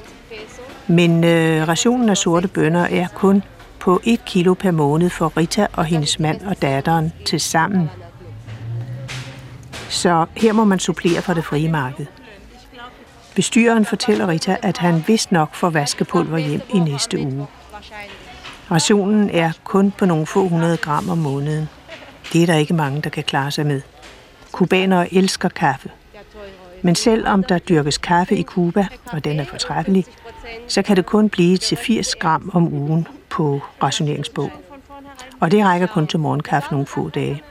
Men øh, rationen af sorte bønner er kun på 1 kilo per måned for Rita og hendes mand og datteren til sammen. Så her må man supplere fra det frie marked. Bestyreren fortæller Rita, at han vist nok får vaskepulver hjem i næste uge. Rationen er kun på nogle få hundrede gram om måneden. Det er der ikke mange, der kan klare sig med. Kubanere elsker kaffe. Men selvom der dyrkes kaffe i Cuba, og den er fortræffelig, så kan det kun blive til 80 gram om ugen på rationeringsbog. Og det rækker kun til morgenkaffe nogle få dage.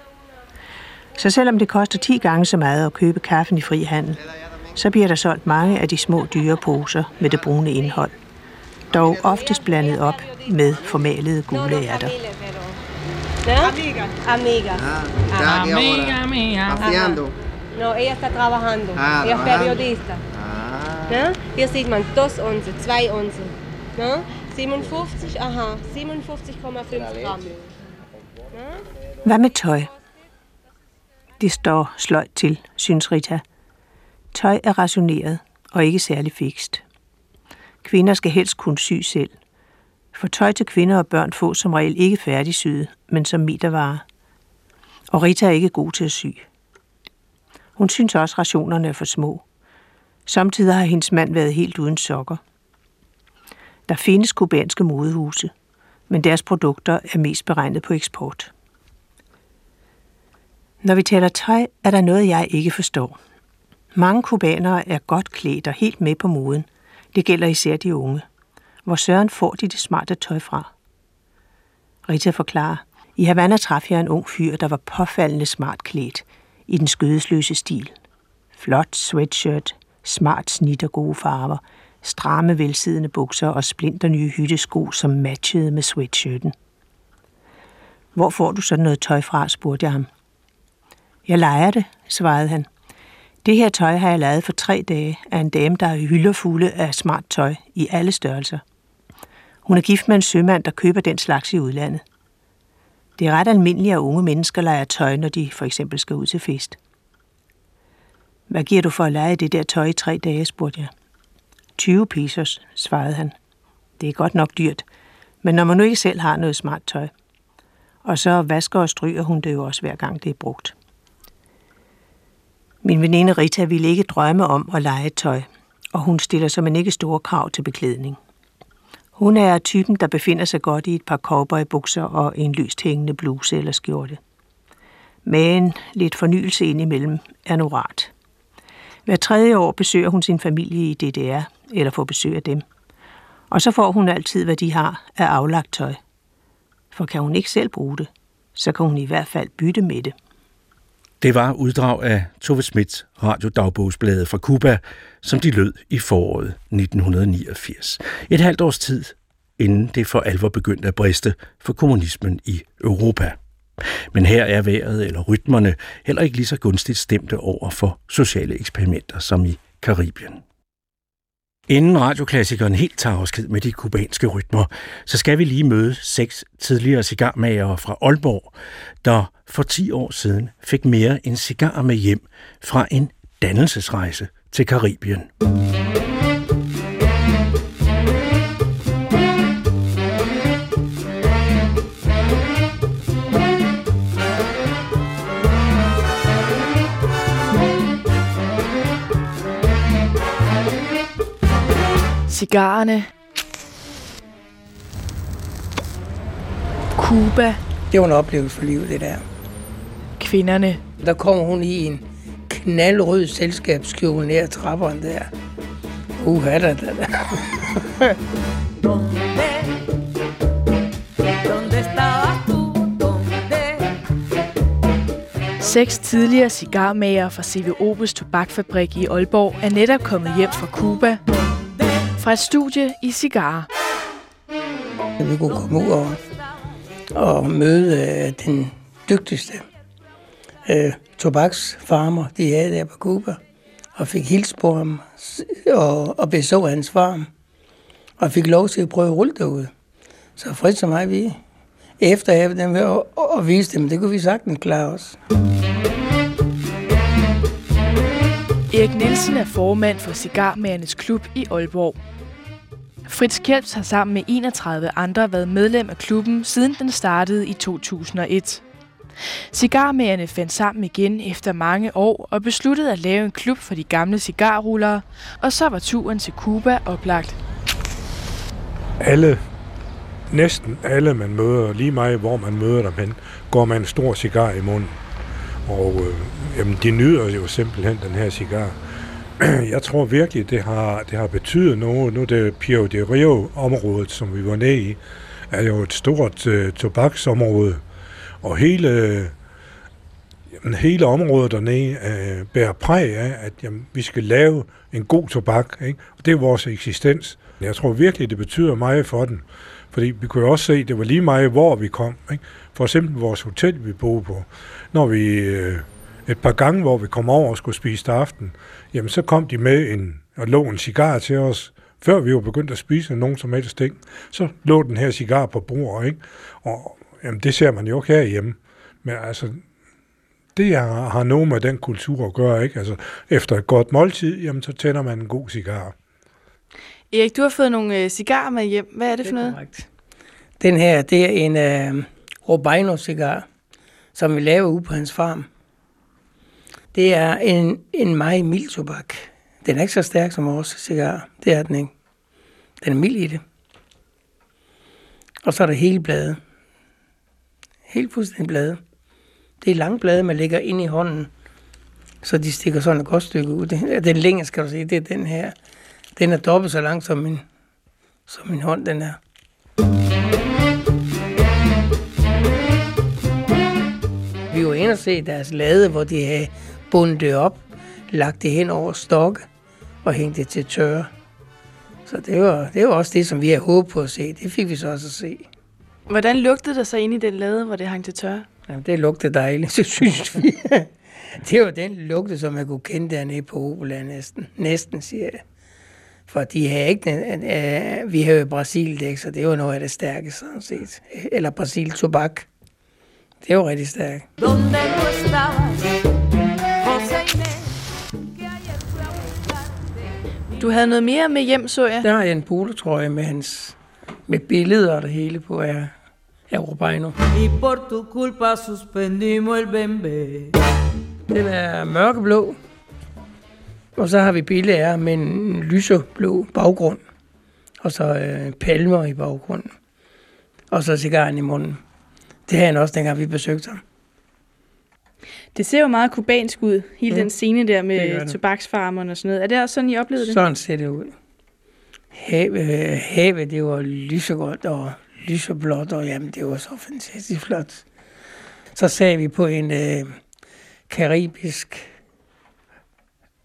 Så selvom det koster 10 gange så meget at købe kaffen i fri handel, så bliver der solgt mange af de små dyre poser med det brune indhold. Dog oftest blandet op med formalede gule ærter. Amiga. Amiga. Ah, amiga mía. Haciendo. No, ella está trabajando. Ah, ella es trabajando. periodista. Ne? Hier sieht man dos Once, zwei Once. Ne? 57, aha, 57,5 Gramm. Hvad med tøj? Det står sløjt til, synes Rita. Tøj er rationeret og ikke særlig fikst. Kvinder skal helst kunne sy selv. For tøj til kvinder og børn får som regel ikke færdigsyet, men som metervare. Og Rita er ikke god til at sy. Hun synes også, rationerne er for små. Samtidig har hendes mand været helt uden sokker. Der findes kubanske modehuse, men deres produkter er mest beregnet på eksport. Når vi taler tøj, er der noget, jeg ikke forstår. Mange kubanere er godt klædt og helt med på moden. Det gælder især de unge. Hvor søren får de det smarte tøj fra? Rita forklarer, i Havana traf jeg en ung fyr, der var påfaldende smart klædt i den skødesløse stil. Flot sweatshirt, smart snit og gode farver, stramme velsiddende bukser og splinternye hyttesko, som matchede med sweatshirten. Hvor får du sådan noget tøj fra, spurgte jeg ham. Jeg leger det, svarede han. Det her tøj har jeg lavet for tre dage af en dame, der er hylder fulde af smart tøj i alle størrelser. Hun er gift med en sømand, der køber den slags i udlandet. Det er ret almindeligt, at unge mennesker leger tøj, når de for eksempel skal ud til fest. Hvad giver du for at lege det der tøj i tre dage, spurgte jeg. 20 pesos, svarede han. Det er godt nok dyrt, men når man nu ikke selv har noget smart tøj. Og så vasker og stryger hun det jo også hver gang det er brugt. Min veninde Rita ville ikke drømme om at lege tøj, og hun stiller som en ikke store krav til beklædning. Hun er typen, der befinder sig godt i et par cowboybukser og en løst hængende bluse eller skjorte. Men lidt fornyelse indimellem er nu rart. Hver tredje år besøger hun sin familie i DDR, eller får besøg af dem. Og så får hun altid, hvad de har af aflagt tøj. For kan hun ikke selv bruge det, så kan hun i hvert fald bytte med det. Det var uddrag af Tove Smits radiodagbogsblade fra Cuba, som de lød i foråret 1989. Et halvt års tid, inden det for alvor begyndte at briste for kommunismen i Europa. Men her er vejret eller rytmerne heller ikke lige så gunstigt stemte over for sociale eksperimenter som i Karibien. Inden radioklassikeren helt tager afsked med de kubanske rytmer, så skal vi lige møde seks tidligere cigarmagere fra Aalborg, der for 10 år siden fik mere end cigar med hjem fra en dannelsesrejse til Karibien. Cigarerne. Cuba. Det var en oplevelse for livet, det der. Kvinderne. Der kommer hun i en knaldrød selskabskjole ned ad trapperne der. Uha, da, da, da. Seks tidligere cigarmager fra CV Obels Tobakfabrik i Aalborg er netop kommet hjem fra Cuba fra et studie i Cigar. Vi kunne komme ud og, og møde øh, den dygtigste øh, tobaksfarmer, de havde der på Cuba, og fik hils på ham og, og beså hans farm, og fik lov til at prøve at rulle derude. Så frit som mig, vi efter dem og, og vise dem, det kunne vi sagtens klare os. Erik Nielsen er formand for Cigarmagernes Klub i Aalborg. Fritz Kjelps har sammen med 31 andre været medlem af klubben, siden den startede i 2001. Cigarmagerne fandt sammen igen efter mange år og besluttede at lave en klub for de gamle cigarrullere, og så var turen til Cuba oplagt. Alle, næsten alle man møder, lige meget hvor man møder dem hen, går man en stor cigar i munden. Og øh, jamen, de nyder jo simpelthen den her cigar. Jeg tror virkelig, det har, det har betydet noget. Nu er det Pio de Rio-området, som vi var nede i, er jo et stort øh, tobaksområde. Og hele, jamen, hele området dernede øh, bærer præg af, at jamen, vi skal lave en god tobak. Ikke? Og det er vores eksistens. Jeg tror virkelig, det betyder meget for den. Fordi vi kunne jo også se, det var lige meget, hvor vi kom. Ikke? For eksempel vores hotel, vi boede på. Når vi øh, et par gange, hvor vi kom over og skulle spise til aften, jamen så kom de med en, og lå en cigar til os, før vi var begyndt at spise nogen som helst ting. Så lå den her cigar på bordet, ikke? Og jamen, det ser man jo ikke herhjemme. Men altså, det har, har noget med den kultur at gøre, ikke? Altså, efter et godt måltid, jamen, så tænder man en god cigar. Erik, du har fået nogle øh, cigarer med hjem. Hvad er det for noget? Korrekt. Den her, det er en øh, Robino-cigar, som vi laver ude på hans farm. Det er en, en meget mild tobak. Den er ikke så stærk som vores cigar. Det er den ikke. Den er mild i det. Og så er der hele bladet. Helt fuldstændig blade. Det er lange blade, man lægger ind i hånden, så de stikker sådan et godt stykke ud. Den længste, skal du sige, det er den her. Den er dobbelt så lang som min, som min hånd, den er. Vi inde og se deres lade, hvor de havde bundet det op, lagt det hen over stokke og hængt det til tørre. Så det var, det var også det, som vi havde håbet på at se. Det fik vi så også at se. Hvordan lugtede det så ind i den lade, hvor det hang til tørre? Jamen, det lugtede dejligt, så synes vi. det var den lugte, som jeg kunne kende dernede på Opel næsten. Næsten, siger jeg. For de havde ikke, øh, vi havde jo Brasil-dæk, så det var noget af det stærke, sådan set. Eller Brasil-tobak. Det var rigtig stærkt. Du havde noget mere med hjem, så jeg. Der er en polotrøje med hans med billeder og det hele på af, af Robino. Y por tu culpa suspendimos el bembe. Den er mørkeblå. Og så har vi billeder med en lyseblå baggrund. Og så øh, palmer i baggrunden. Og så cigaren i munden. Det havde han også, dengang vi besøgte ham. Det ser jo meget kubansk ud, hele mm. den scene der med tobaksfarmerne og sådan noget. Er det også sådan, I oplevede det? Sådan ser det ud. Havet, havet det var lysegrønt og lyseblåt, og jamen, det var så fantastisk flot. Så sagde vi på en øh, karibisk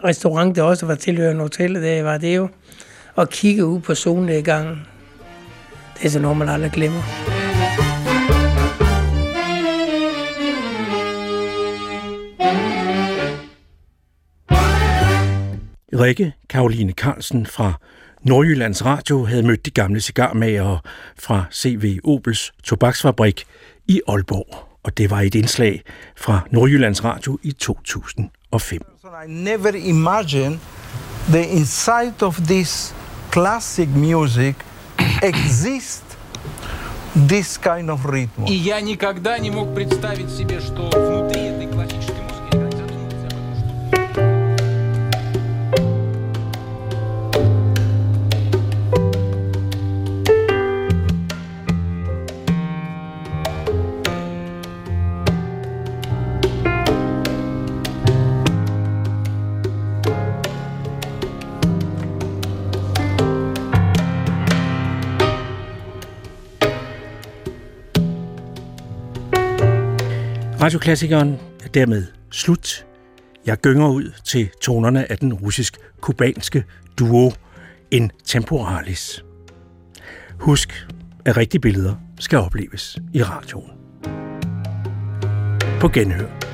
restaurant, der også var tilhørende hotellet, der var det jo, og kigge ud på solnedgangen. Det er sådan noget, man aldrig glemmer. Rikke Karoline Carlsen fra Nordjyllands Radio havde mødt de gamle cigarmagere fra CV Obels tobaksfabrik i Aalborg, og det var et indslag fra Nordjyllands Radio i 2005. I never imagined the inside of this classic music exist this kind of rhythm. И я никогда не мог представить себе, что внутри Radioklassikeren er dermed slut. Jeg gynger ud til tonerne af den russisk-kubanske duo En Temporalis. Husk, at rigtige billeder skal opleves i radioen. På genhør.